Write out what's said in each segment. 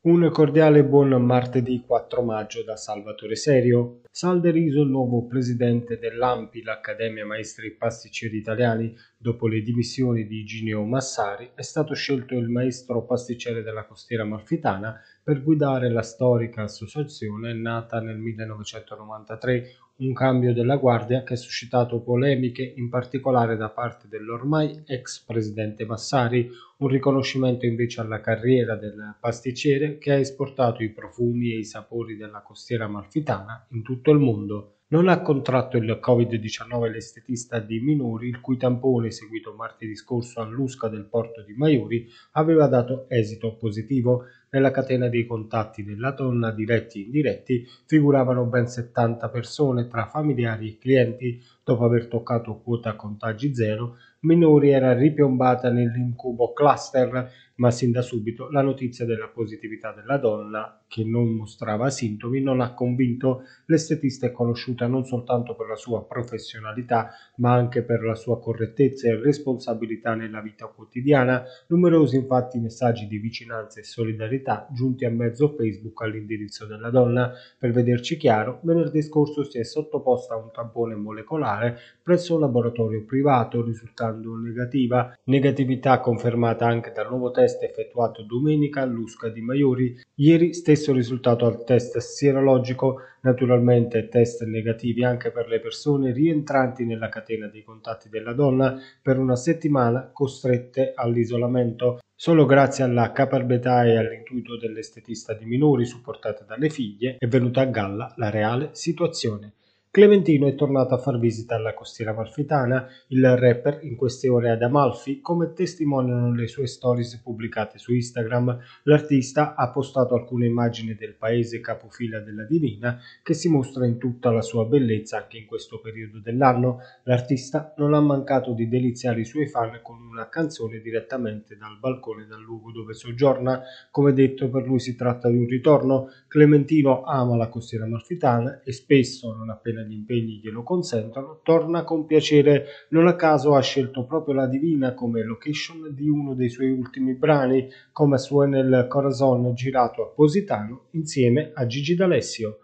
Un cordiale buon martedì 4 maggio da Salvatore Serio. Salderiso il nuovo presidente dell'AMPI, l'Accademia Maestri Pasticceri Italiani, dopo le dimissioni di Gineo Massari, è stato scelto il maestro pasticcere della costiera malfitana per guidare la storica associazione nata nel 1993, un cambio della guardia che ha suscitato polemiche in particolare da parte dell'ormai ex presidente Massari, un riconoscimento invece alla carriera del pasticcere che ha esportato i profumi e i sapori della costiera malfitana in tutto il mondo. Non ha contratto il Covid-19 l'estetista di Minori, il cui tampone eseguito martedì scorso all'Usca del porto di Maiuri aveva dato esito positivo. Nella catena dei contatti della donna, diretti e indiretti, figuravano ben 70 persone tra familiari e clienti. Dopo aver toccato quota contagi zero, Minori era ripiombata nell'incubo cluster, ma sin da subito la notizia della positività della donna, che non mostrava sintomi, non ha convinto. L'estetista è conosciuta non soltanto per la sua professionalità, ma anche per la sua correttezza e responsabilità nella vita quotidiana. Numerosi infatti messaggi di vicinanza e solidarietà giunti a mezzo Facebook all'indirizzo della donna. Per vederci chiaro, venerdì scorso si è sottoposta a un tampone molecolare presso un laboratorio privato, risultando negativa, negatività confermata anche dal nuovo test effettuato domenica all'Usca di Maiori, ieri stesso risultato al test sierologico, naturalmente test negativi anche per le persone rientranti nella catena dei contatti della donna per una settimana costrette all'isolamento. Solo grazie alla caparbietà e all'intuito dell'estetista di minori supportata dalle figlie è venuta a galla la reale situazione. Clementino è tornato a far visita alla costiera malfitana, il rapper in queste ore ad Amalfi, come testimoniano le sue stories pubblicate su Instagram. L'artista ha postato alcune immagini del paese capofila della Divina che si mostra in tutta la sua bellezza anche in questo periodo dell'anno. L'artista non ha mancato di deliziare i suoi fan con una canzone direttamente dal balcone dal luogo dove soggiorna. Come detto, per lui si tratta di un ritorno. Clementino ama la costiera malfitana e spesso, non appena gli impegni glielo consentono, torna con piacere. Non a caso ha scelto proprio la Divina come location di uno dei suoi ultimi brani, come suona nel Corazon girato a Positano insieme a Gigi D'Alessio.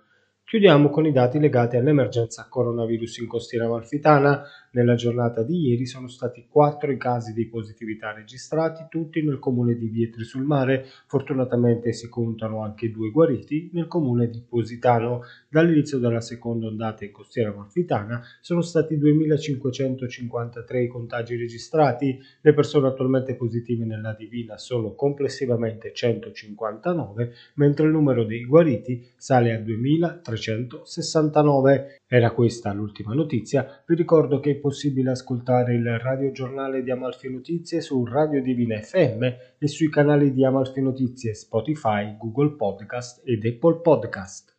Chiudiamo con i dati legati all'emergenza coronavirus in costiera malfitana. Nella giornata di ieri sono stati quattro i casi di positività registrati, tutti nel comune di Vietri sul Mare. Fortunatamente si contano anche due guariti nel comune di Positano. Dall'inizio della seconda ondata in costiera malfitana sono stati 2.553 i contagi registrati. Le persone attualmente positive nella Divina sono complessivamente 159, mentre il numero dei guariti sale a 2.300. 1969. Era questa l'ultima notizia. Vi ricordo che possibile ascoltare il radiogiornale di Amalfi Notizie su Radio Divina FM e sui canali di Amalfi Notizie Spotify, Google Podcast ed Apple Podcast.